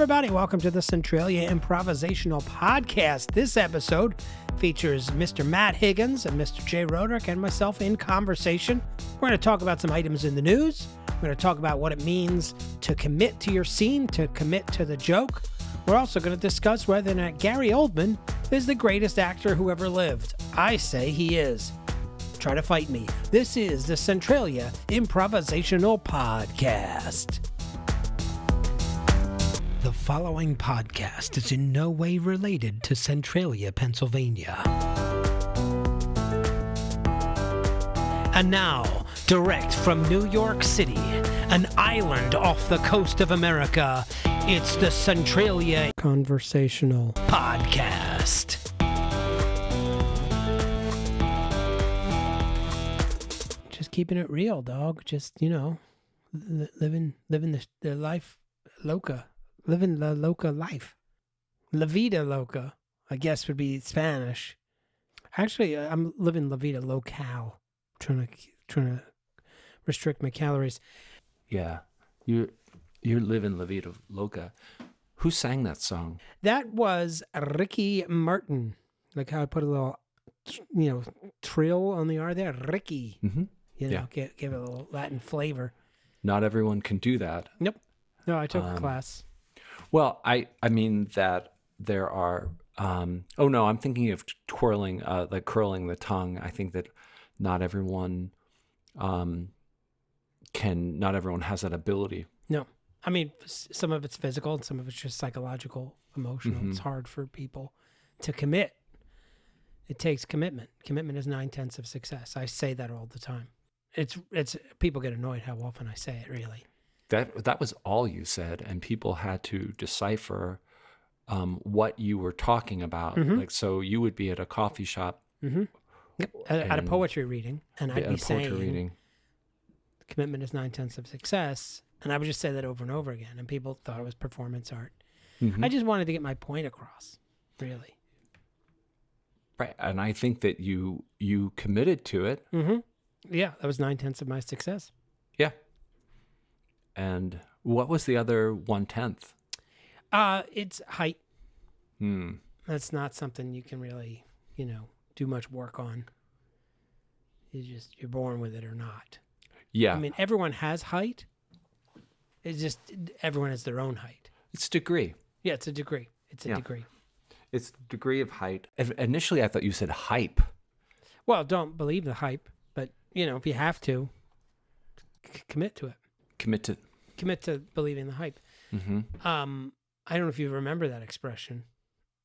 everybody. Welcome to the Centralia Improvisational Podcast. This episode features Mr. Matt Higgins and Mr. Jay Roderick and myself in conversation. We're going to talk about some items in the news. We're going to talk about what it means to commit to your scene, to commit to the joke. We're also going to discuss whether or not Gary Oldman is the greatest actor who ever lived. I say he is. Try to fight me. This is the Centralia Improvisational Podcast. The following podcast is in no way related to Centralia, Pennsylvania. And now, direct from New York City, an island off the coast of America, it's the Centralia Conversational Podcast. Just keeping it real, dog. Just, you know, li- living living the, the life loca living la loca life. La vida loca, I guess would be Spanish. Actually, uh, I'm living la vida local. trying to trying to restrict my calories. Yeah, you're you're living La Vida Loca. Who sang that song? That was Ricky Martin. Like how I put a little, you know, trill on the R there. Ricky. Mm-hmm. You know, Yeah. give, give it a little Latin flavor. Not everyone can do that. Nope. No, I took a Um, class. Well, I I mean that there are. Um, oh no, I'm thinking of twirling, uh, like curling the tongue. I think that not everyone um, can. Not everyone has that ability. No, I mean some of it's physical and some of it's just psychological, emotional. It's Mhm. hard for people to commit. It takes commitment. Commitment is nine tenths of success. I say that all the time. It's it's people get annoyed how often I say it. Really, That that was all you said, and people had to decipher um, what you were talking about. Mhm. Like, so you would be at a coffee shop mm-hmm. yep. At, at a poetry reading, and I'd be poetry saying reading. commitment is nine tenths of success, and I would just say that over and over again, and people thought it was performance art. Mhm. I just wanted to get my point across. Really. Right, and I think that you you committed to it. Mm-hmm. Yeah, that was nine tenths of my success. And what was the other one tenth? Uh, it's height. Hmm. That's not something you can really, you know, do much work on. You just you're born with it or not. Yeah, I mean, everyone has height. It's just everyone has their own height. it's degree. Yeah, it's a degree. It's a Yeah. degree. It's degree of height. If- Initially, I thought you said hype. Well, don't believe the hype, but you know, if you have to, c- commit to it. Commit to. Commit to believing the hype. hmm Um, I don't know if you remember that expression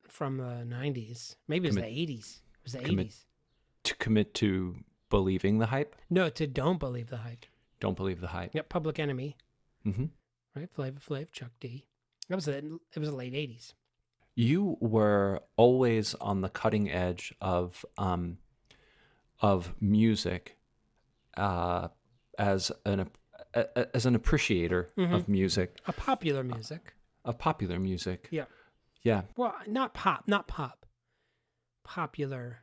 from the '90s. Maybe it was Commit- the '80s. It was the commit- '80s. To commit to believing the hype. No, to don't believe the hype. Don't believe the hype. Yep, Public Enemy. hmm right? Flavor Flav, Chuck D. That was the, it was the late '80s. You were always on the cutting edge of um, of music, uh, as an a- a- as an appreciator Mhm. of music, A popular music. of popular music. Yeah. Yeah, Well, not pop, not pop. Popular,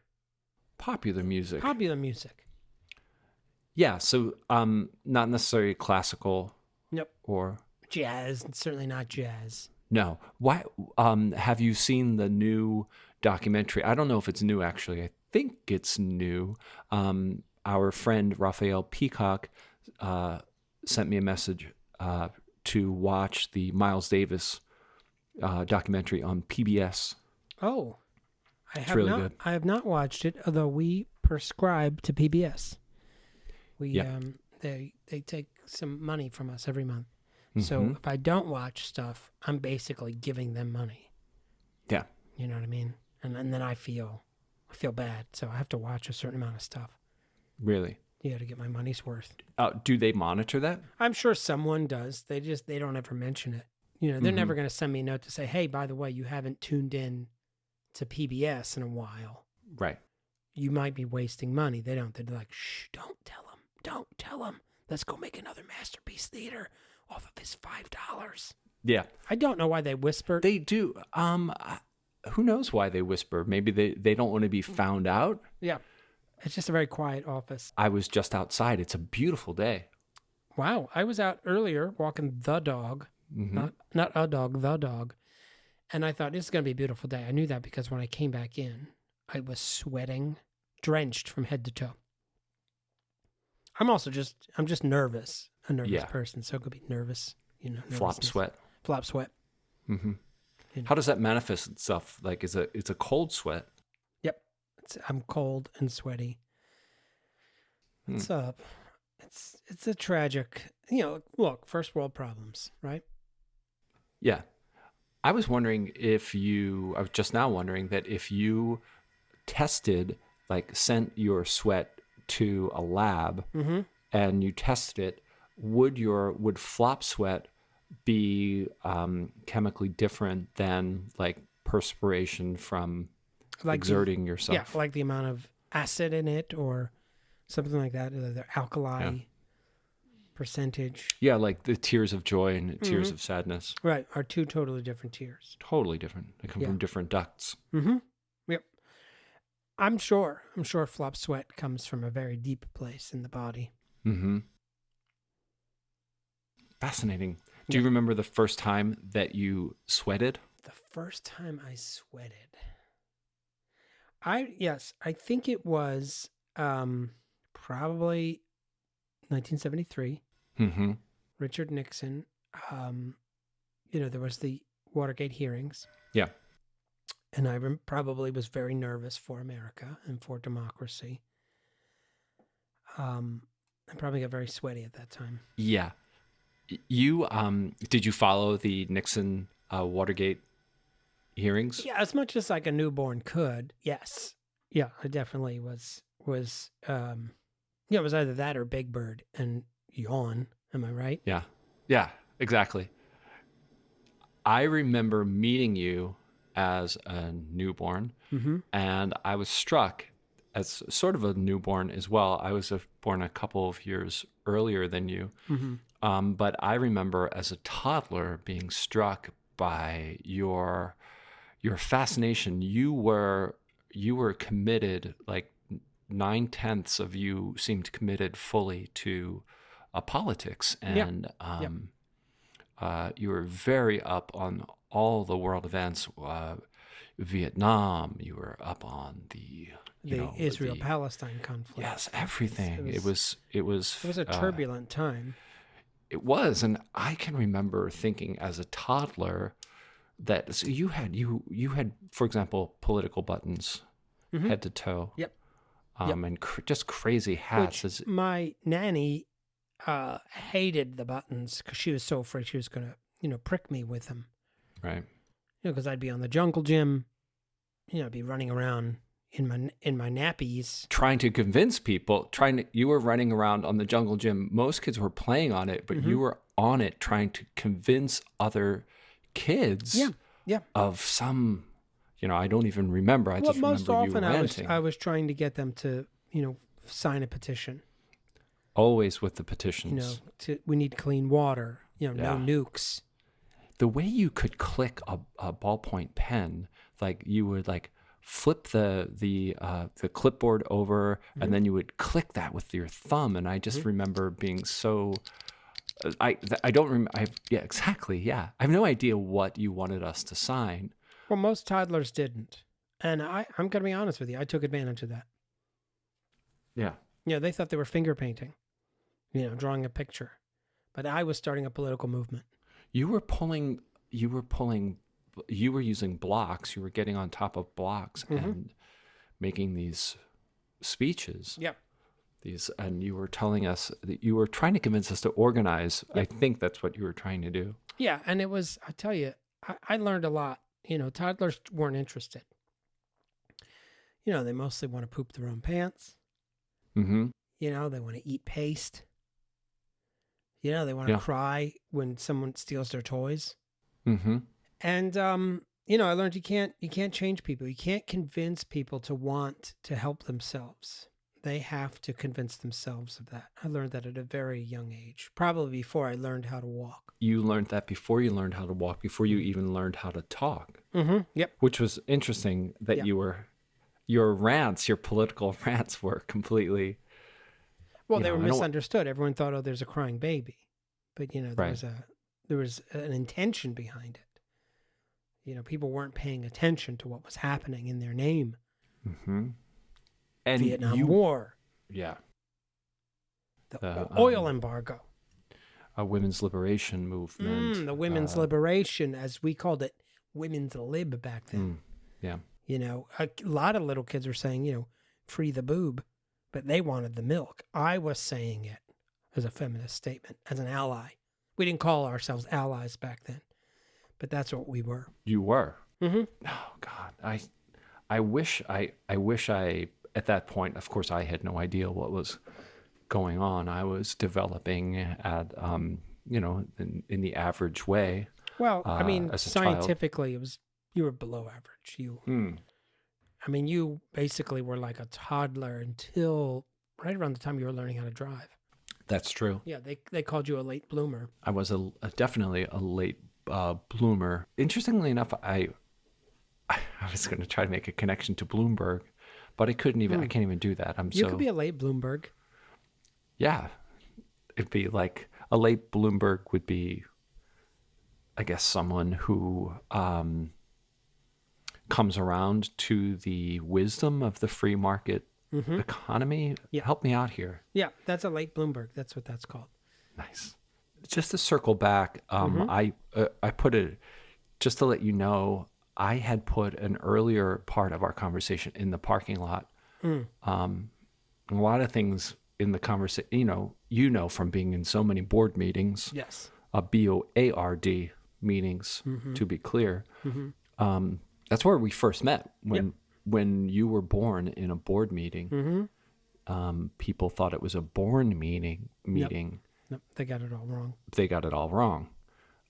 popular music. popular music. Yeah, so um, not necessarily classical Nope. or Jazz, certainly not jazz. no. Why? Um, have you seen the new documentary? I don't know if it's new actually. I think it's new. Um, our friend Raphael Peacock uh, sent me a message uh, to watch the Miles Davis uh, documentary on PBS. Oh, I have really not. good. I have not watched it, although we prescribe to PBS. We Yeah. um they they take some money from us every month. So Mhm. if I don't watch stuff, I'm basically giving them money. Yeah. You know what I mean? And and then I feel I feel bad, so I have to watch a certain amount of stuff. really, Yeah, to get my money's worth. uh, do they monitor that? I'm sure someone does. They just they don't ever mention it. You know, they're Mhm. never going to send me a note to say, "Hey, by the way, you haven't tuned in to PBS in a while. Right. You might be wasting money." They don't. They're like, "Shh, don't tell them. Don't tell them. Let's go make another masterpiece theater off of this five dollars." Yeah. I don't know why they whisper. They do. Um, I- who knows why they whisper? Maybe they, they don't want to be found out. yeah, it's just a very quiet office. I was just outside. It's a beautiful day. Wow, I was out earlier walking the dog. Mhm. not not a dog, the dog. And I thought this is gonna be a beautiful day. I knew that because when I came back in, I was sweating, drenched from head to toe. I'm also just I'm just nervous, a nervous Yeah. person, so it could be nervous, you know, Flop sweat. flop sweat. hmm You know. How does that manifest itself? Like, is it it's a cold sweat? It's, I'm cold and sweaty. Hmm. What's up? It's it's a tragic, you know. Look, first world problems, right? Yeah. I was wondering if you, I was just now wondering that if you tested, like sent your sweat to a lab Mm-hmm. and you tested it, would your, would flop sweat be um, chemically different than like perspiration from Like the- exerting yourself? Yeah, like the amount of acid in it or something like that, the alkali Yeah. percentage. Yeah, like the tears of joy and tears Mm-hmm. of sadness. Right, are two totally different tears. Totally different. They come Yeah. from different ducts. Mm-hmm. Yep. I'm sure. I'm sure flop sweat comes from a very deep place in the body. Mm-hmm. Fascinating. Do you remember the first time that you sweated? The first time I sweated. I yes, I think it was um probably 1973. Mm-hmm. Richard Nixon. Um, you know, there was the Watergate hearings. Yeah. and I rem- probably was very nervous for America and for democracy. Um, I probably got very sweaty at that time. Yeah. You um did you follow the Nixon uh, Watergate hearings? Yeah, as much as like a newborn could. Yes, yeah, I definitely was was. Um, yeah, it was either that or Big Bird and yawn. Am I right? Yeah. Yeah, exactly. I remember meeting you as a newborn Mm-hmm. and I was struck as sort of a newborn as well. I was uh, born a couple of years earlier than you. Mm-hmm. Um, but I remember as a toddler being struck by your your fascination. You were you were committed, like nine tenths of you seemed committed fully to uh, politics, Yeah. and um, uh, you were very up on all the world events. Uh, Vietnam, you were up on the you The know, Israel the- Palestine conflict. Yes, everything. It was- was. It was. It was a uh, turbulent time. it was, and I can remember thinking as a toddler that so you had you you had, for example, political buttons Mhm. head to toe. Yep. Um, and cr- just crazy hats. Which my nanny uh, hated the buttons because she was so afraid she was going to, you know, prick me with them. right. You know, because I'd be on the jungle gym, you know, I'd be running around in my in my nappies. Trying to convince people, trying to, you were running around on the jungle gym. Most kids were playing on it, but Mm-hmm. you were on it trying to convince other kids Yeah, yeah. of some, you know, I don't even remember. I well, just most remember often you I was. I was trying to get them to, you know, sign a petition. Always with the petitions. You know, to we need clean water. You know, Yeah. no nukes. the way you could click a, a ballpoint pen, like you would like flip the the uh, the clipboard over, Mm-hmm. and then you would click that with your thumb. And I just remember being so. I I don't remember. I yeah exactly yeah. I have no idea what you wanted us to sign. Well, most toddlers didn't, and I I'm going to be honest with you. I took advantage of that. Yeah. Yeah, they thought they were finger painting, you know, drawing a picture. But I was starting a political movement. You were pulling. You were pulling. You were using blocks. You were getting on top of blocks Mhm. and making these speeches. Yep. These and you were telling us that you were trying to convince us to organize i think that's what you were trying to do Yeah. And it was, I tell you, I, I learned a lot. You know, toddlers weren't interested. You know, they mostly want to poop their own pants. mm-hmm You know, they want to eat paste. You know, they want to Yeah. cry when someone steals their toys. mm-hmm And um, you know, I learned you can't you can't change people. You can't convince people to want to help themselves. They have to convince themselves of that. I learned that at a very young age, probably before I learned how to walk. you learned that before you learned how to walk before you even learned how to talk Mm-hmm. Yep. which was interesting that Yeah. you were your rants your political rants were completely Well, they know, were misunderstood. Everyone thought, "Oh, there's a crying baby," but you know, there Right. was a there was an intention behind it. You know, people weren't paying attention to what was happening in their name. Mm-hmm. And Vietnam you, War, yeah, the The, oil um, embargo, a women's liberation movement. mm, the women's uh, liberation, as we called it, women's lib back then. mm, yeah, You know, a lot of little kids were saying, you know, free the boob, but they wanted the milk. I was saying it as a feminist statement, as an ally. We didn't call ourselves allies back then, but that's what we were. you were. Mm-hmm. Oh God, I, I wish I, I wish I at that point. Of course, I had no idea what was going on. I was developing at, um, you know, in, in the average way. Well, I Uh, mean, as a child. scientifically, it was you were below average. You, Hmm. I mean, you basically were like a toddler until right around the time you were learning how to drive. That's true. Yeah, they they called you a late bloomer. I was a, a- definitely a late uh, bloomer. Interestingly enough, I I was going to try to make a connection to Bloomberg, but I couldn't even. I can't even do that. I'm Hmm. You so could be a late Bloomberg. yeah. It'd be like a late Bloomberg would be, I guess, someone who um, comes around to the wisdom of the free market economy. Mm-hmm. Yeah. Help me out here. Yeah, that's a late Bloomberg. That's what that's called. Nice. Just to circle back, um, Mm-hmm. I uh, I put it just to let you know. I had put an earlier part of our conversation in the parking lot. Mm. Um, a lot of things in the conversation, you know, you know from being in so many board meetings, Yes. uh, B O A R D meetings, Mm-hmm. to be clear. Um, that's where we first met when when you were born in a board meeting. Mm-hmm. Um, people thought it was a born meeting meeting No, they got it all wrong. they got it all wrong,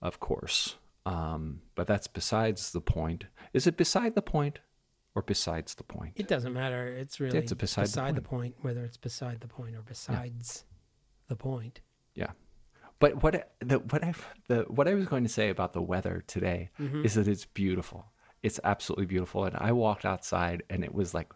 of course. Um, but that's besides the point. Is it beside the point or besides the point? It doesn't matter. It's really It's a beside the point. the point, whether it's beside the point or besides the point. Yeah. But what the what I the what I was going to say about the weather today is that it's beautiful. It's absolutely beautiful. And I walked outside and it was like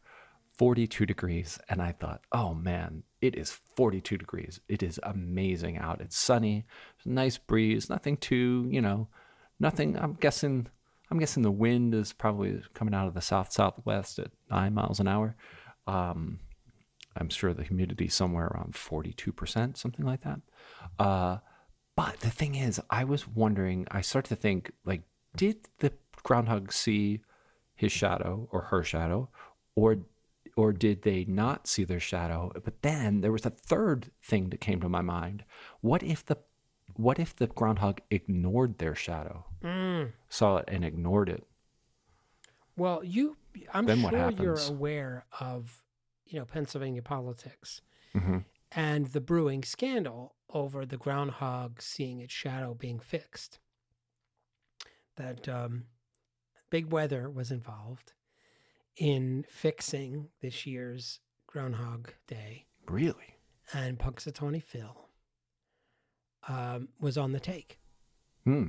42 degrees and I thought, "Oh man, it is 42 degrees. It is amazing out. It's sunny. Nice breeze, nothing too, you know, nothing I'm guessing I'm guessing the wind is probably coming out of the south southwest at 9 miles an hour. Um I'm sure the humidity somewhere around 42%, something like that. Uh, but the thing is, I was wondering, I started to think, like, did the groundhog see his shadow or her shadow, or or did they not see their shadow? But then there was a third thing that came to my mind. What if the what if the groundhog ignored their shadow, Mm. saw it and ignored it? Well, you, I'm Then sure you're aware of, you know, Pennsylvania politics hmm and the brewing scandal over the groundhog seeing its shadow being fixed. That um, big weather was involved in fixing this year's Groundhog Day, Really? and Punxsutawney Phil um, was on the take. Hmm.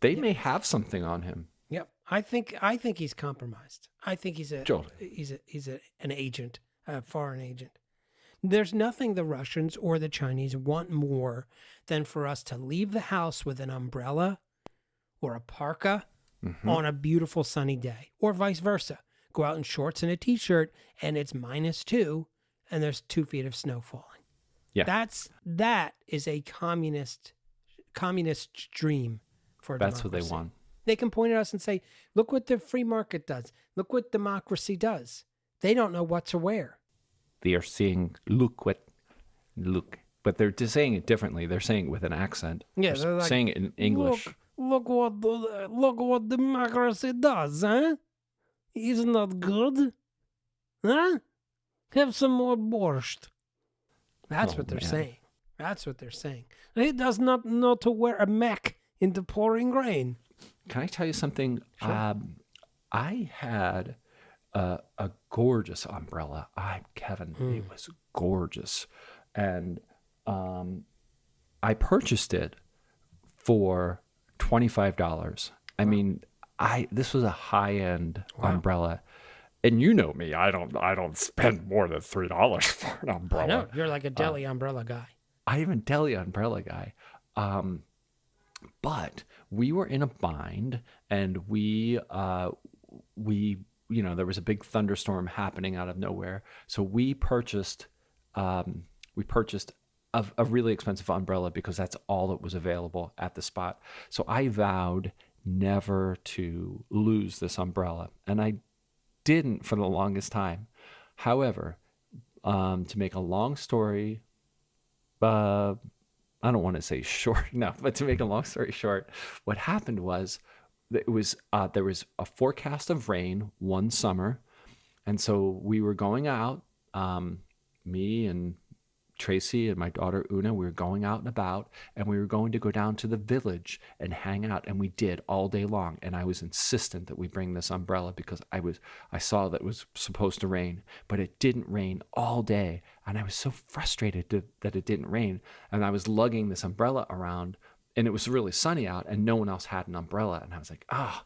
They may have something on him. Yep, I think I think he's compromised. I think he's a he's a he's a, an agent, a foreign agent. There's nothing the Russians or the Chinese want more than for us to leave the house with an umbrella or a parka Mhm. on a beautiful sunny day, or vice versa. Go out in shorts and a t-shirt, and it's minus two, and there's two feet of snow falling. Yeah. that's that is a communist communist dream for That's what they want. They can point at us and say, look what the free market does. Look what democracy does. They don't know what to wear. they are saying look what look but they're just saying it differently they're saying it with an accent Yeah, they're, they're like, saying it in english Look, look what the, look what democracy does, huh? Isn't that good? Huh? Have some more borscht. That's Oh, what they're man. saying. That's what they're saying. He does not know to wear a mech in the pouring rain. can i tell you something Sure. um, i had a, a gorgeous umbrella I'm kevin Hmm. it was gorgeous and um, i purchased it for $25 i mean i this was a high-end Wow. umbrella and you know me i don't i don't spend more than three dollars for an I umbrella know you're like a deli umbrella guy. I even deli umbrella guy. Um, but we were in a bind and we uh we you know there was a big thunderstorm happening out of nowhere so we purchased um we purchased a, a really expensive umbrella because that's all that was available at the spot so i vowed never to lose this umbrella and i didn't for the longest time. However um to make a long story uh I don't want to say short no, but to make a long story short, what happened was that it was uh, there was a forecast of rain one summer, and so we were going out, um, me and Tracy and my daughter Una, we were going out and about, and we were going to go down to the village and hang out, and we did all day long. And I was insistent that we bring this umbrella because I was I saw that it was supposed to rain, but it didn't rain all day, and I was so frustrated to, that it didn't rain. And I was lugging this umbrella around, and it was really sunny out, and no one else had an umbrella, and I was like, ah,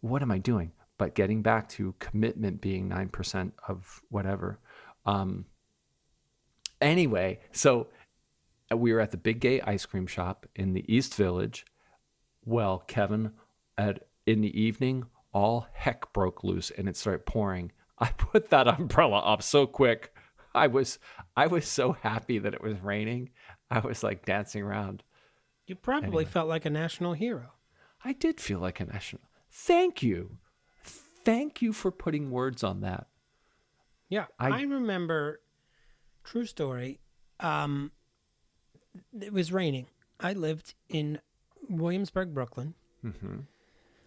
what am I doing? But getting back to commitment being nine percent of whatever. Um, anyway, so uh, we were at the Big Gay ice cream shop in the East Village. Well, Kevin, at in the evening, all heck broke loose and it started pouring. I put that umbrella up so quick. I was I was so happy that it was raining. I was like dancing around. You probably Anyway. felt like a national hero. I did feel like a national. Thank you. Thank you for putting words on that. Yeah, I- I, remember. True story. Um, it was raining. I lived in Williamsburg, Brooklyn,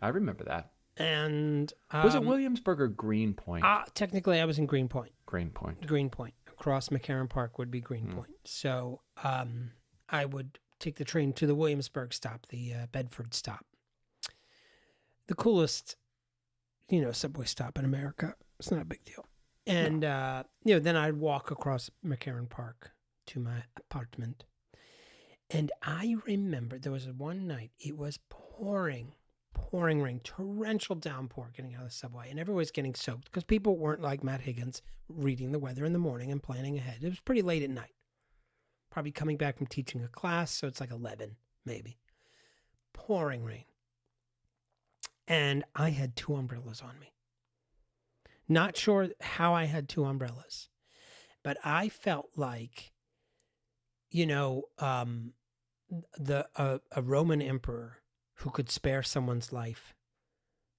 I remember that. and um, Was it Williamsburg or Greenpoint? Uh, technically, I was in Greenpoint. Greenpoint. Greenpoint across McCarren Park would be Greenpoint. So um, I would take the train to the Williamsburg stop, the uh, Bedford stop. The coolest, you know, subway stop in America. It's not a big deal. And uh, you know, then I'd walk across McCarren Park to my apartment. And I remember there was one night it was pouring, pouring rain, torrential downpour getting out of the subway, and everyone was getting soaked because people weren't like Matt Higgins reading the weather in the morning and planning ahead. It was pretty late at night. Probably coming back from teaching a class, so it's like 11, maybe. Pouring rain. And I had two umbrellas on me. Not sure how I had two umbrellas, but I felt like, you know, um, the a Roman emperor who could spare someone's life,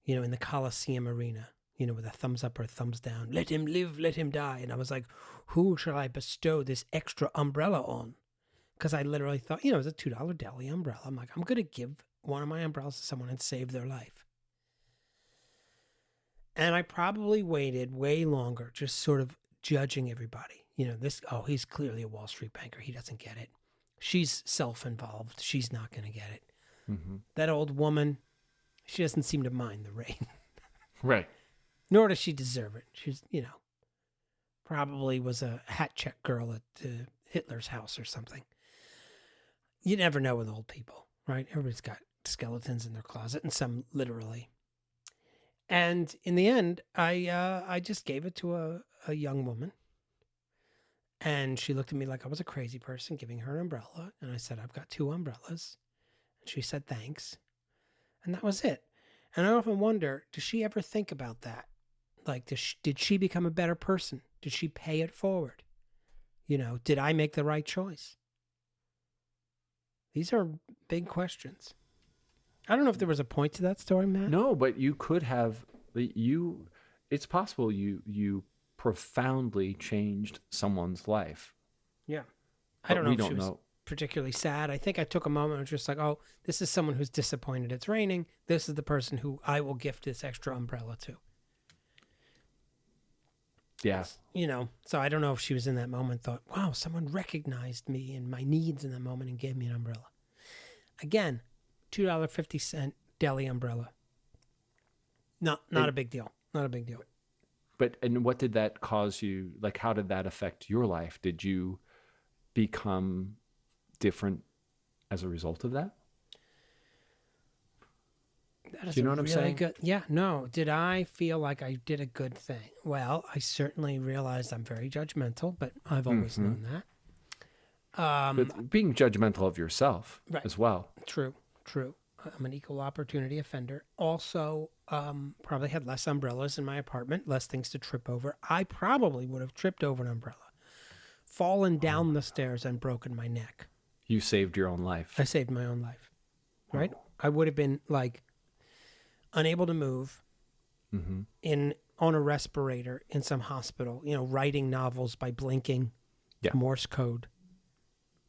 you know, in the Colosseum arena, you know, with a thumbs up or a thumbs down. Let him live, let him die. And I was like, who shall I bestow this extra umbrella on? Because I literally thought, you know, it was a two dollar deli umbrella. I'm like, I'm gonna give one of my umbrellas to someone and save their life. And I probably waited way longer, just sort of judging everybody. You know, this, oh, he's clearly a Wall Street banker. He doesn't get it. She's self involved. She's not going to get it. Mm-hmm. That old woman, she doesn't seem to mind the rain, Right. nor does she deserve it. She's, you know, probably was a hat check girl at uh, Hitler's house or something. You never know with old people, right? Everybody's got skeletons in their closet, and some literally. And in the end, I uh, I just gave it to a, a young woman, and she looked at me like I was a crazy person giving her an umbrella, and I said I've got two umbrellas, and she said thanks, and that was it. And I often wonder, does she ever think about that? Like, she, did she become a better person? Did she pay it forward? You know, did I make the right choice? These are big questions. I don't know if there was a point to that story, Matt. No, but you could have you. It's possible you you profoundly changed someone's life. Yeah. I don't know we if don't she was know. particularly sad. I think I took a moment and was just like, oh, this is someone who's disappointed it's raining. This is the person who I will gift this extra umbrella to. Yeah. You know, so I don't know if she was in that moment thought, wow, someone recognized me and my needs in that moment and gave me an umbrella. Again, $2.50 deli umbrella. Not not a big deal. Not a big deal. But and what did that cause you? Like, how did that affect your life? Did you become different as a result of that? That is you know what I'm really saying? Good, yeah, no. Did I feel like I did a good thing? Well, I certainly realized I'm very judgmental, but I've always Mm-hmm. known that. Um, But being judgmental of yourself Right. as well. true, True. I'm an equal opportunity offender. Also, um, probably had less umbrellas in my apartment, less things to trip over. I probably would have tripped over an umbrella, fallen down the stairs, and broken my neck. You saved your own life. I saved my own life, right? I would have been like unable to move hmm in on a respirator in some hospital, you know, writing novels by blinking Yeah. Morse code.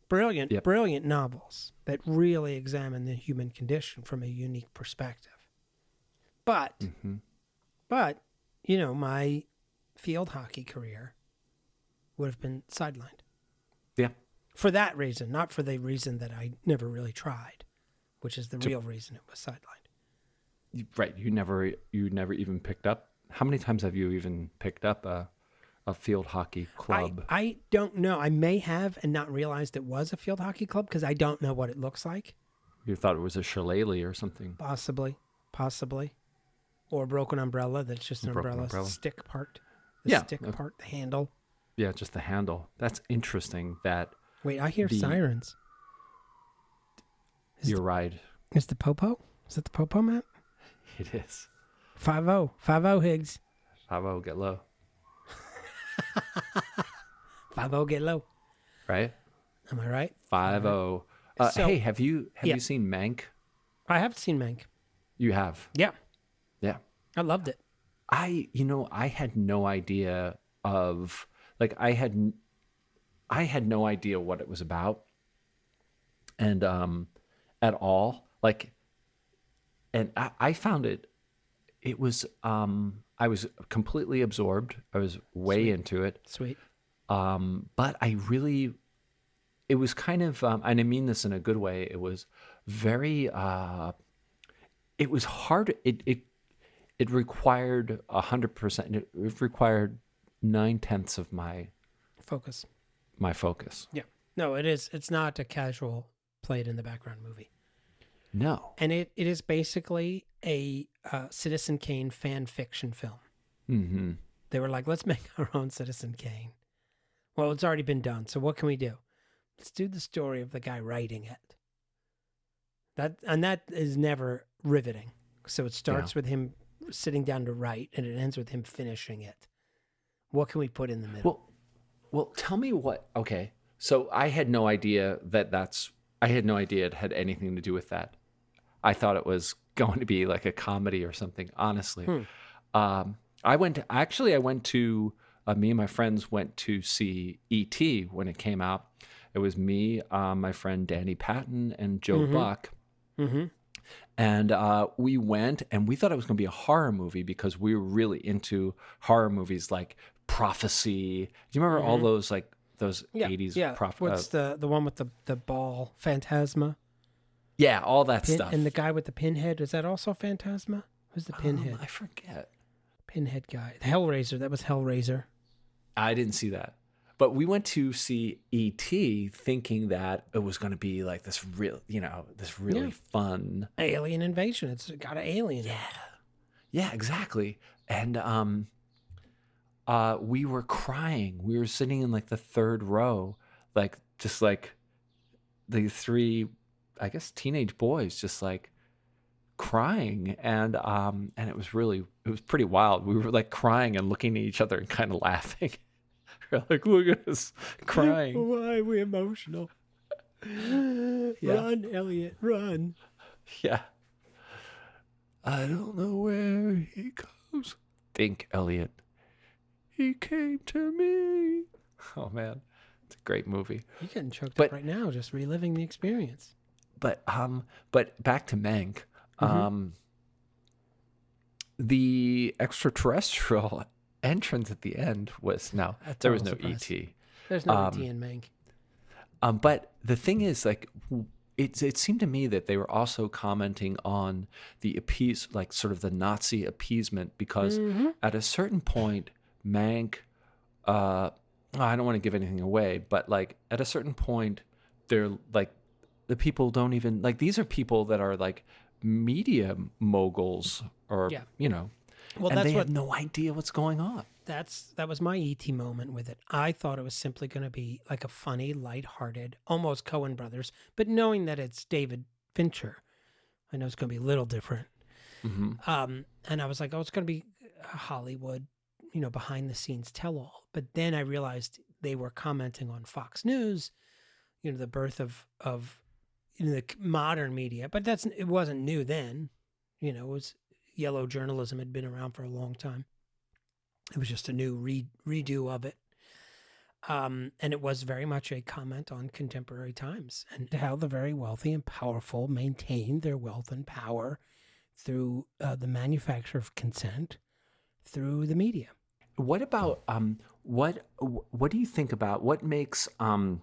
Brilliant, Yep. brilliant novels that really examine the human condition from a unique perspective. But, hmm but, you know, my field hockey career would have been sidelined Yeah. for that reason, not for the reason that I never really tried, which is the So- real reason it was sidelined. Right. You never you never even picked up. How many times have you even picked up a a field hockey club? I, I don't know. I may have and not realized it was a field hockey club because I don't know what it looks like. you thought it was a shillelagh or something. Possibly, possibly, or a broken umbrella that's just an umbrella, umbrella. stick part. The Yeah, stick uh, part, the handle. Yeah, just the handle. That's interesting that Wait, I hear the- sirens. Is your ride. Is the popo? Is it the popo, Matt? It is. Five zero, five zero Higgs. Five oh, get low. Five zero, get low. Right. Am I right? Five oh. Uh, So- hey, have you have Yeah. you seen Mank? I have seen Mank. You have. Yeah, Yeah. I loved it. I you know I had no idea of like I had I had no idea what it was about and um at all like and I, I found it it was um I was completely absorbed I was way into it Sweet. um but I really it was kind of um, and I mean this in a good way it was very uh it was hard it it it required a hundred percent it required nine tenths of my Focus. my focus Yeah. No, it is. It's not a casual played in the background movie. No and it, it is basically a uh, Citizen Kane fan fiction film. mm-hmm They were like, let's make our own Citizen Kane. Well, it's already been done, so what can we do? Let's do the story of the guy writing it. That and that is never riveting. So it starts with him sitting down to write, and it ends with him finishing it. What can we put in the middle? well well tell me what okay so I had no idea that that's I had no idea it had anything to do with that I thought it was going to be like a comedy or something honestly Hmm. um I went to, actually I went to uh, me and my friends went to see E.T. when it came out. It was me, uh, my friend Danny Patton, and Joe Mhm. Buck. mm-hmm. And uh, we went and we thought it was going to be a horror movie because we were really into horror movies like Prophecy. Do you remember all Mhm. those like those Yeah, 80s yeah. proph- What's uh, the the one with the the ball Phantasma? yeah, all that Pin, stuff. and the guy with the pinhead is that also Phantasma? Who's the Um, pinhead? I forget. pinhead guy. The Hellraiser. That was Hellraiser. I didn't see that. But we went to see E.T. thinking that it was going to be like this real, you know, this really Yeah. fun. Alien invasion. It's got an alien. Yeah. Yeah, exactly. And um uh we were crying. We were sitting in like the third row, like just like the three I guess teenage boys just like crying and um and it was really it was pretty wild. We were like crying and looking at each other and kind of laughing. we're like look at us crying. Why are we emotional? Run, Elliot, run. Yeah. I don't know where he goes. Think, Elliot. He came to me. Oh man, it's a great movie. You're getting choked But- up right now, just reliving the experience. But um, but back to Mank. Mhm. Um, the extraterrestrial entrance at the end was no, A there was no surprise. ET. There's no Um, ET in Mank. Um, but the thing is, like, it it seemed to me that they were also commenting on the appease, like, sort of the Nazi appeasement, because Mhm. at a certain point, Mank, uh, I don't want to give anything away, but like at a certain point, they're like, the people don't even like these are people that are like media moguls or Yeah. you know, Well, and that's they what have no idea what's going on. that's that was my ET moment with it. I thought it was simply going to be like a funny, lighthearted, almost Coen Brothers, but knowing that it's David Fincher, I know it's going to be a little different. hmm Um, and I was like, oh, it's going to be Hollywood, you know, behind the scenes tell all. But then I realized they were commenting on Fox News, you know, the birth of of the modern media. But that's it wasn't new then. You know, it was yellow journalism had been around for a long time. It was just a new re- redo of it. Um, and it was very much a comment on contemporary times and how the very wealthy and powerful maintain their wealth and power through uh, the manufacture of consent through the media. What about um what what do you think about what makes um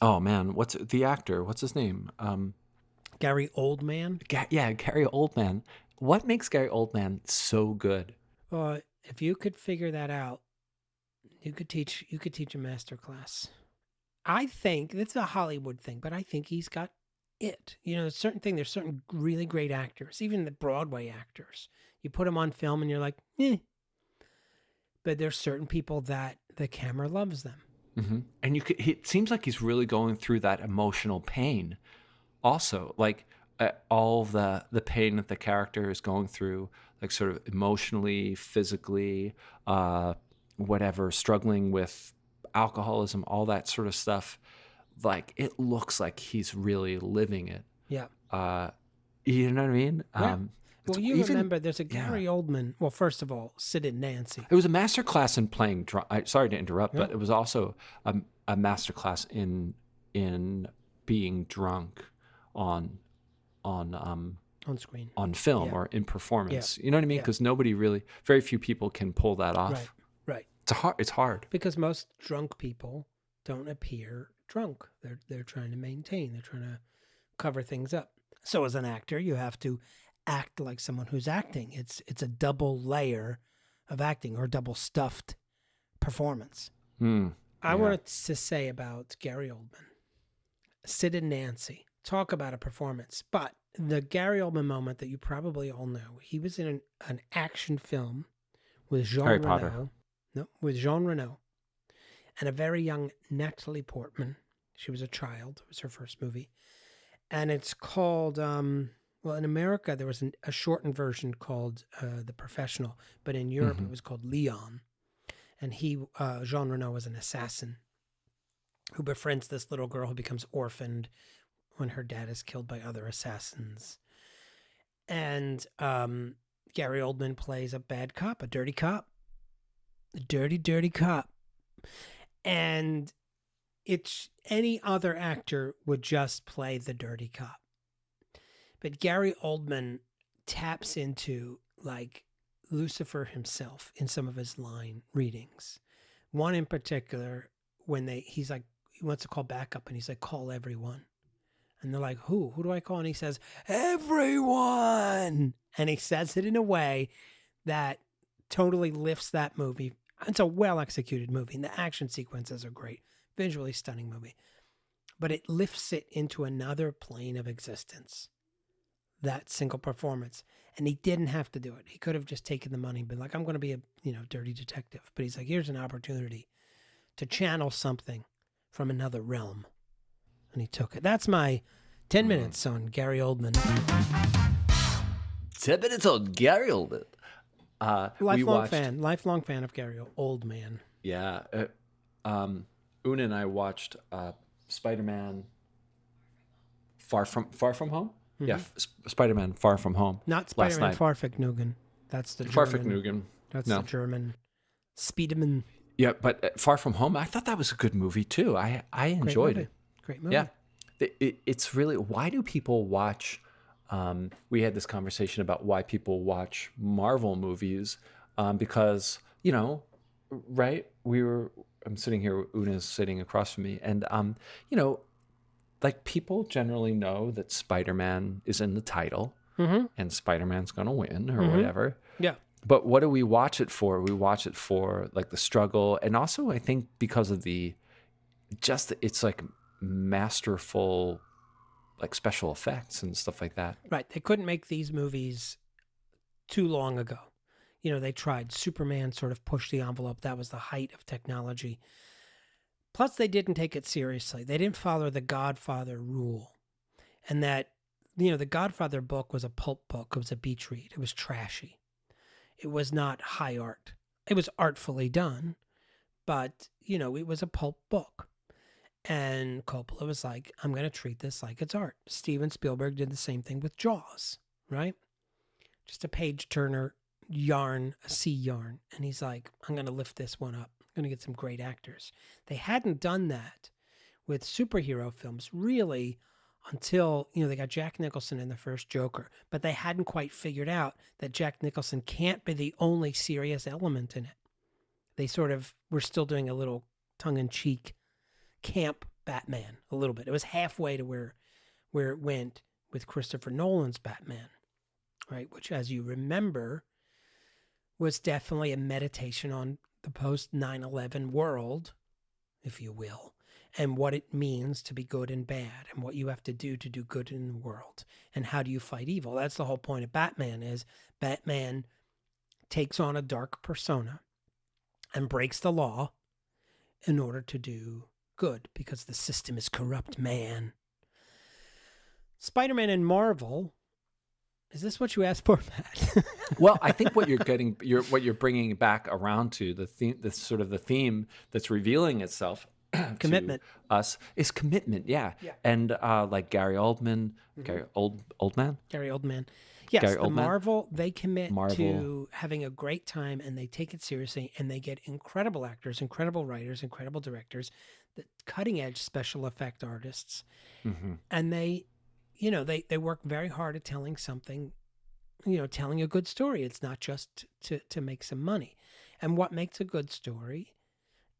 oh man what's the actor what's his name um Gary Oldman, Ga- yeah Gary Oldman what makes Gary Oldman so good uh, if you could figure that out, you could teach you could teach a master class. I think it's a Hollywood thing, but I think he's got it. You know, there's certain thing. There's certain really great actors, even the Broadway actors. You put them on film, and you're like, eh. But there's certain people that the camera loves them. hmm and you could it seems like he's really going through that emotional pain also like uh, all the the pain that the character is going through like sort of emotionally physically uh whatever struggling with alcoholism all that sort of stuff like it looks like he's really living it Yeah. uh you know what i mean Yeah. um Well, you even- remember there's a yeah. Gary Oldman. Well, first of all, Sid and Nancy. It was a master class in playing drunk. Sorry to interrupt, but it was also a, a master class in in being drunk on on um on screen. on film Yeah. or in performance. You know what I mean? Yeah. Because nobody really, very few people can pull that off. Right. Right. It's hard. It's hard. Because most drunk people don't appear drunk. They're they're trying to maintain. They're trying to cover things up. So as an actor, you have to act like someone who's acting. It's it's a double layer of acting or double stuffed performance. I Yeah. wanted to say about Gary Oldman, Sid and Nancy. Talk about a performance, but the Gary Oldman moment that you probably all know, he was in an, an action film with Jean Harry Reno. Potter. No, with Jean Reno and a very young Natalie Portman. She was a child. It was her first movie, and it's called. Um, well, in America, there was an, a shortened version called uh, The Professional, but in Europe, it Mhm. was called Leon. And he, uh, Jean Reno, was an assassin who befriends this little girl who becomes orphaned when her dad is killed by other assassins. And um, Gary Oldman plays a bad cop, a dirty cop, a dirty, dirty cop. And it's any other actor would just play the dirty cop. But Gary Oldman taps into like Lucifer himself in some of his line readings. One in particular, when they he's like he wants to call backup and he's like, call everyone. And they're like, who? Who do I call? And he says, everyone. And he says it in a way that totally lifts that movie. It's a well executed movie, and the action sequences are great. Visually stunning movie. But it lifts it into another plane of existence. That single performance. And he didn't have to do it. He could have just taken the money and been like, I'm going to be a you know dirty detective. But he's like, here's an opportunity to channel something from another realm. And he took it. That's my 10 minutes on Gary Oldman. Ten minutes on Gary Oldman. Uh, Lifelong watched, fan, lifelong fan of Gary Oldman. Yeah. Uh, um, Una and I watched uh, Spider Man Far From Far From Home. Yeah, Spider Man Far From Home. Not Last Spider-Man night. Farfik Nugan. That's the Farfik German. Nugan. That's No. the German. Speedman. Yeah, but uh, Far From Home, I thought that was a good movie too. I I Great enjoyed movie. it. Great movie. Yeah, it, it, it's really why do people watch? Um, we had this conversation about why people watch Marvel movies um, because you know, right? We were. I'm sitting here. Una's sitting across from me, and um, you know, like people generally know that Spider-Man is in the title, Mm-hmm. and Spider-Man's gonna win or Mhm. whatever. Yeah. But what do we watch it for? We watch it for like the struggle, and also I think because of the just it's like masterful, like special effects and stuff like that. Right. They couldn't make these movies too long ago. You know, they tried. Superman sort of pushed the envelope. That was the height of technology. Plus, they didn't take it seriously. They didn't follow the Godfather rule. And that you know, the Godfather book was a pulp book. It was a beach read. It was trashy. It was not high art. It was artfully done, but, you know, it was a pulp book. And Coppola was like, I'm going to treat this like it's art. Steven Spielberg did the same thing with Jaws, right? Just a page turner yarn, a sea yarn. And he's like, I'm going to lift this one up. Going to get some great actors. They hadn't done that with superhero films really until, you know, they got Jack Nicholson in the first Joker, but they hadn't quite figured out that Jack Nicholson can't be the only serious element in it. They sort of were still doing a little tongue in cheek camp Batman a little bit. It was halfway to where where it went with Christopher Nolan's Batman, right? Which, as you remember, was definitely a meditation on the post 9 11 world, if you will, and what it means to be good and bad, and what you have to do to do good in the world, and how do you fight evil. That's the whole point of Batman is Batman takes on a dark persona and breaks the law in order to do good because the system is corrupt, man. Spider Man and Marvel. Is this what you asked for, Matt? well, I think what you're getting, you're what you're bringing back around to the theme, the sort of the theme that's revealing itself. commitment. us is commitment, yeah. Yeah. And uh, like Gary Oldman, Gary Old Oldman, Gary Oldman. Yes, Gary the Oldman. Marvel, they commit Marvel. to having a great time and they take it seriously and they get incredible actors, incredible writers, incredible directors, the cutting edge special effect artists. hmm And they, you know, they, they work very hard at telling something, you know, telling a good story. It's not just to, to make some money. And what makes a good story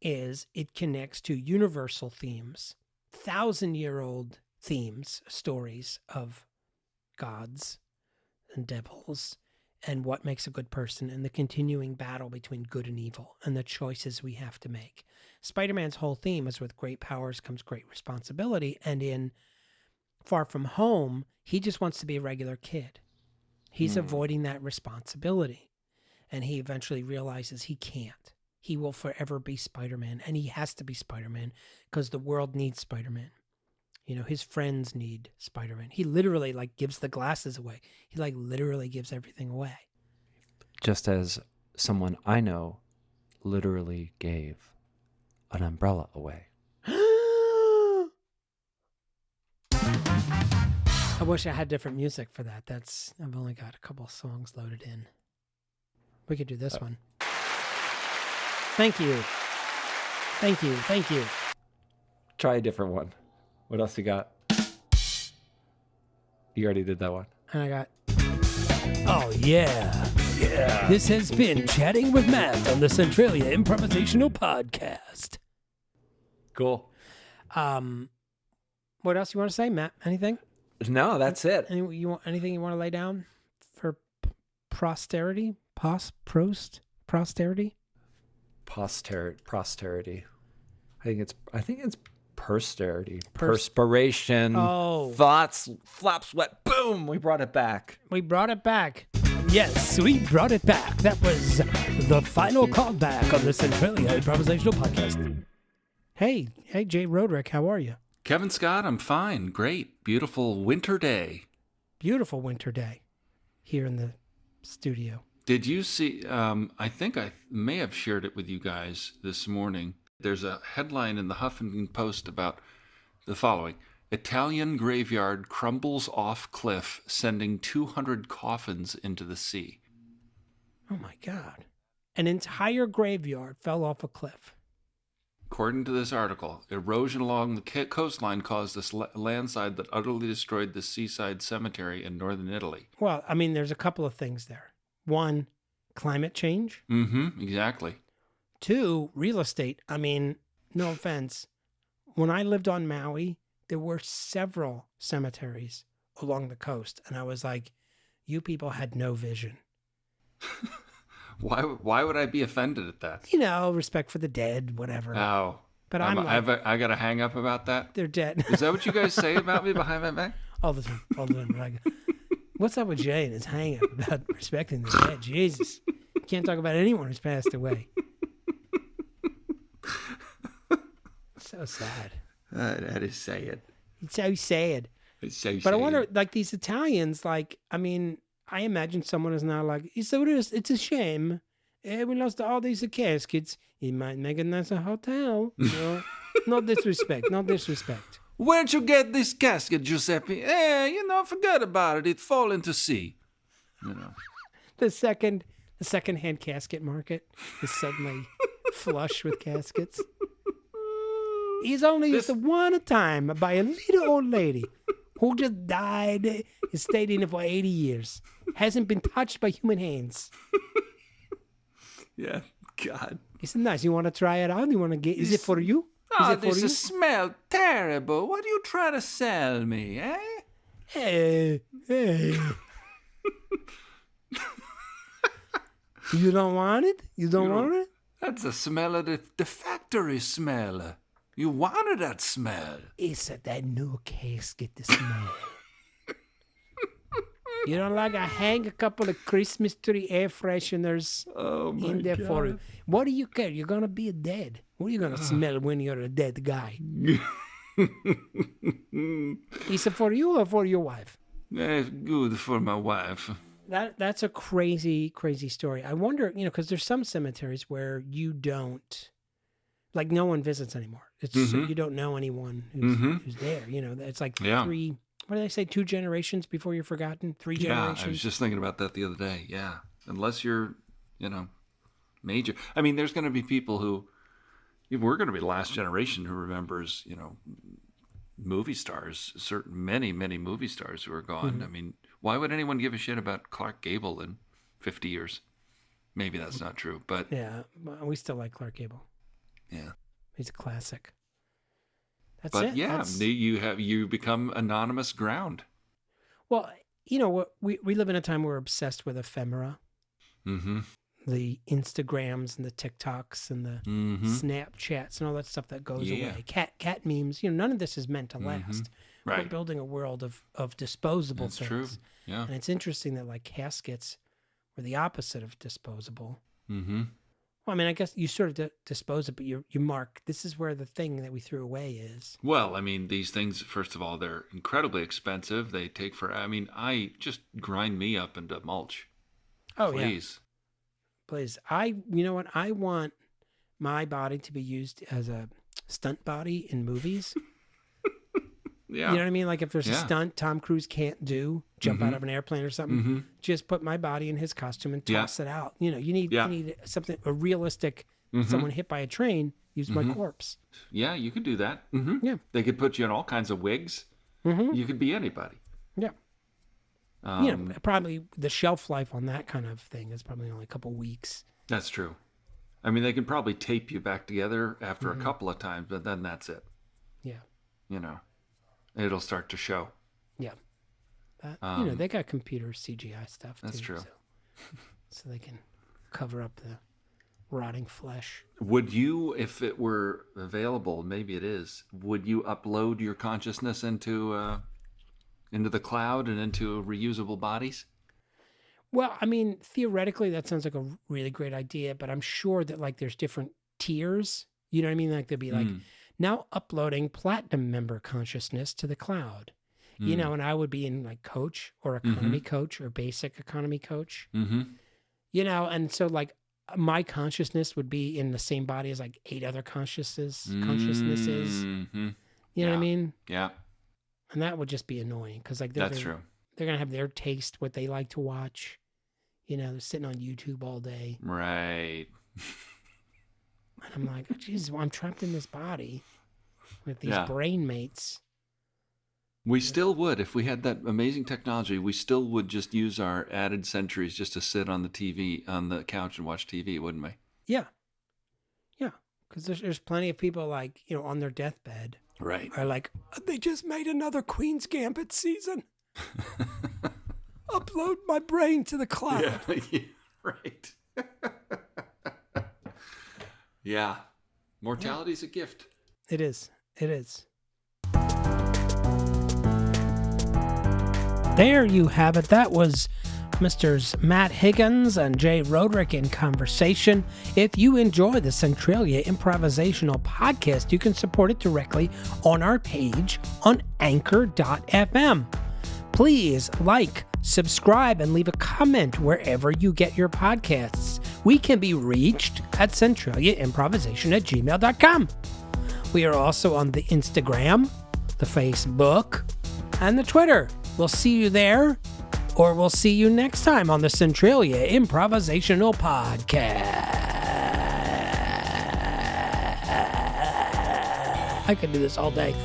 is it connects to universal themes, thousand year old themes, stories of gods and devils and what makes a good person and the continuing battle between good and evil and the choices we have to make. Spider Man's whole theme is with great powers comes great responsibility. And in Far From Home, he just wants to be a regular kid. He's Hmm. avoiding that responsibility. And he eventually realizes he can't. He will forever be Spider Man. And he has to be Spider Man because the world needs Spider Man. You know, his friends need Spider Man. He literally like gives the glasses away. He like literally gives everything away. Just as someone I know literally gave an umbrella away. I wish I had different music for that. That's I've only got a couple songs loaded in. We could do this one. Thank you. Thank you. Thank you. Try a different one. What else you got? You already did that one. And I got Oh yeah. Yeah. This has been Chatting with Matt on the Centralia Improvisational Podcast. Cool. Um what else you want to say, Matt? Anything? No, that's it. Any you want anything you want to lay down for p- posterity? Pos prost posterity? Posterity. Posterity. I think it's. I think it's posterity. Pers- Perspiration. Oh. Thoughts. Flap sweat. Boom. We brought it back. We brought it back. Yes, we brought it back. That was the final callback on the Centralia Improvisational Podcast. Hey, hey, Jay Roderick, how are you? Kevin Scott, I'm fine. Great. Beautiful winter day. Beautiful winter day here in the studio. Did you see? Um, I think I may have shared it with you guys this morning. There's a headline in the Huffington Post about the following Italian graveyard crumbles off cliff, sending 200 coffins into the sea. Oh my God. An entire graveyard fell off a cliff. According to this article, erosion along the coastline caused this landslide that utterly destroyed the seaside cemetery in northern Italy. Well, I mean, there's a couple of things there. One, climate change. Mm hmm, exactly. Two, real estate. I mean, no offense. When I lived on Maui, there were several cemeteries along the coast. And I was like, you people had no vision. Why, why would I be offended at that? You know, respect for the dead, whatever. Oh. but I'm, I'm, like, I've, I got to hang up about that. they're dead. Is that what you guys say about me behind my back? all the time. All the time. Like, what's up with Jay and his hang up about respecting the dead? Jesus. Can't talk about anyone who's passed away. so sad. I had to say it. It's so sad. It's so But I wonder, like these Italians, like I mean, I imagine someone is now like, it's so it's, it's a shame. Eh, we lost all these caskets. It might make a nicer hotel. No, no disrespect. No disrespect. Where'd you get this casket, Giuseppe? Eh, you know, forget about it. It fall into sea. You know. The second, the second-hand casket market is suddenly flush with caskets. He's only used This- to one time by a little old lady who just died. Has stayed in it for 80 years. Hasn't been touched by human hands. Yeah. God. Said, "Nice. You want to try it out? You want to get? Is it for you? Is Oh, it for this you?" smell terrible. What are you trying to sell me, eh? Hey, hey. you don't want it? You don't want it? That's the smell of the, the factory smell. You wanted that smell. It's that new casket the smell. You don't like? I hang a couple of Christmas tree air fresheners Oh in there for you. What do you care? You're gonna be dead. What are you gonna smell when you're a dead guy? Is it for you or for your wife? Eh, good for my wife. That that's a crazy, crazy story. I wonder, you know, because there's some cemeteries where you don't, like, no one visits anymore. It's Mhm. you don't know anyone who's, Mhm. who's there. You know, it's like Yeah. three. What do they say? Two generations before you're forgotten. Three generations. Yeah. I was just thinking about that the other day. Yeah, unless you're, you know, major. I mean, there's going to be people who, we're going to be the last generation who remembers, you know, movie stars. Certain many, many movie stars who are gone. Mm-hmm. I mean, why would anyone give a shit about Clark Gable in 50 years? Maybe that's not true, but yeah, we still like Clark Gable. yeah. He's a classic. That's But it. yeah, That's- you have you become anonymous ground. well, you know, we we live in a time where we're obsessed with ephemera, Mm-hmm. the Instagrams and the TikToks and the Mm-hmm. Snapchats and all that stuff that goes Yeah. away. Cat cat memes. You know, none of this is meant to last. We're Right. building a world of of disposable That's things. true. Yeah. And it's interesting that like caskets were the opposite of disposable. Mm-hmm. Well, I mean, I guess you sort of di- dispose it, but you you mark this is where the thing that we threw away is. Well, I mean, these things, first of all, they're incredibly expensive. They take for, I mean, I just grind me up into mulch. Oh yeah, please. please. I you know what? I want my body to be used as a stunt body in movies. Yeah. You know what I mean? Like if there's a stunt Tom Cruise can't do, jump out Mhm. of an airplane or something, mm-hmm. just put my body in his costume and Yeah. toss it out. You know, you need Yeah. you need something a realistic. Mhm. Someone hit by a train, use my Mhm. corpse. Yeah, you could do that. Mm-hmm. Yeah. They could put you in all kinds of wigs. hmm You could be anybody. Yeah. Um, you know, probably the shelf life on that kind of thing is probably only a couple weeks. That's true. I mean, they can probably tape you back together after Mm-hmm. a couple of times, but then that's it. Yeah, You know, it'll start to show. yeah. That, you know, Um, they got computer CGI stuff. that's too, true. So, so they can cover up the rotting flesh. Would you, if it were available, maybe it is, would you upload your consciousness into uh, into the cloud and into reusable bodies? Well, I mean, theoretically, that sounds like a really great idea, but I'm sure that like there's different tiers. You know what I mean? Like there'd be like Mm. Now uploading platinum member consciousness to the cloud. You Mm. know, and I would be in like coach or economy coach or basic economy coach. Mm-hmm. You know, and so like my consciousness would be in the same body as like eight other consciousnesses consciousnesses. hmm You know what I mean? Yeah, And that would just be annoying because like they're that's gonna, true. they're gonna have their taste, what they like to watch. You know, they're sitting on YouTube all day. Right. And I'm like, oh, Jesus, well, I'm trapped in this body with these Yeah. brain mates. We still would, if we had that amazing technology, we still would just use our added centuries just to sit on the TV, on the couch and watch TV, wouldn't we? Yeah. Yeah. Because there's, there's plenty of people like, you know, on their deathbed Right. are like, uh, they just made another Queen's Gambit season. Upload my brain to the cloud. Yeah, yeah, right. Yeah. Mortality's a gift. It is. It is. There you have it. That was Mr. Matt Higgins and Jay Roderick in conversation. If you enjoy the Centralia Improvisational Podcast, you can support it directly on our page on anchor.fm. Please like, subscribe, and leave a comment wherever you get your podcasts. We can be reached at centraliaimprovisation at gmail.com. We are also on the Instagram, the Facebook, and the Twitter. We'll see you there, or we'll see you next time on the Centralia Improvisational Podcast. I could do this all day.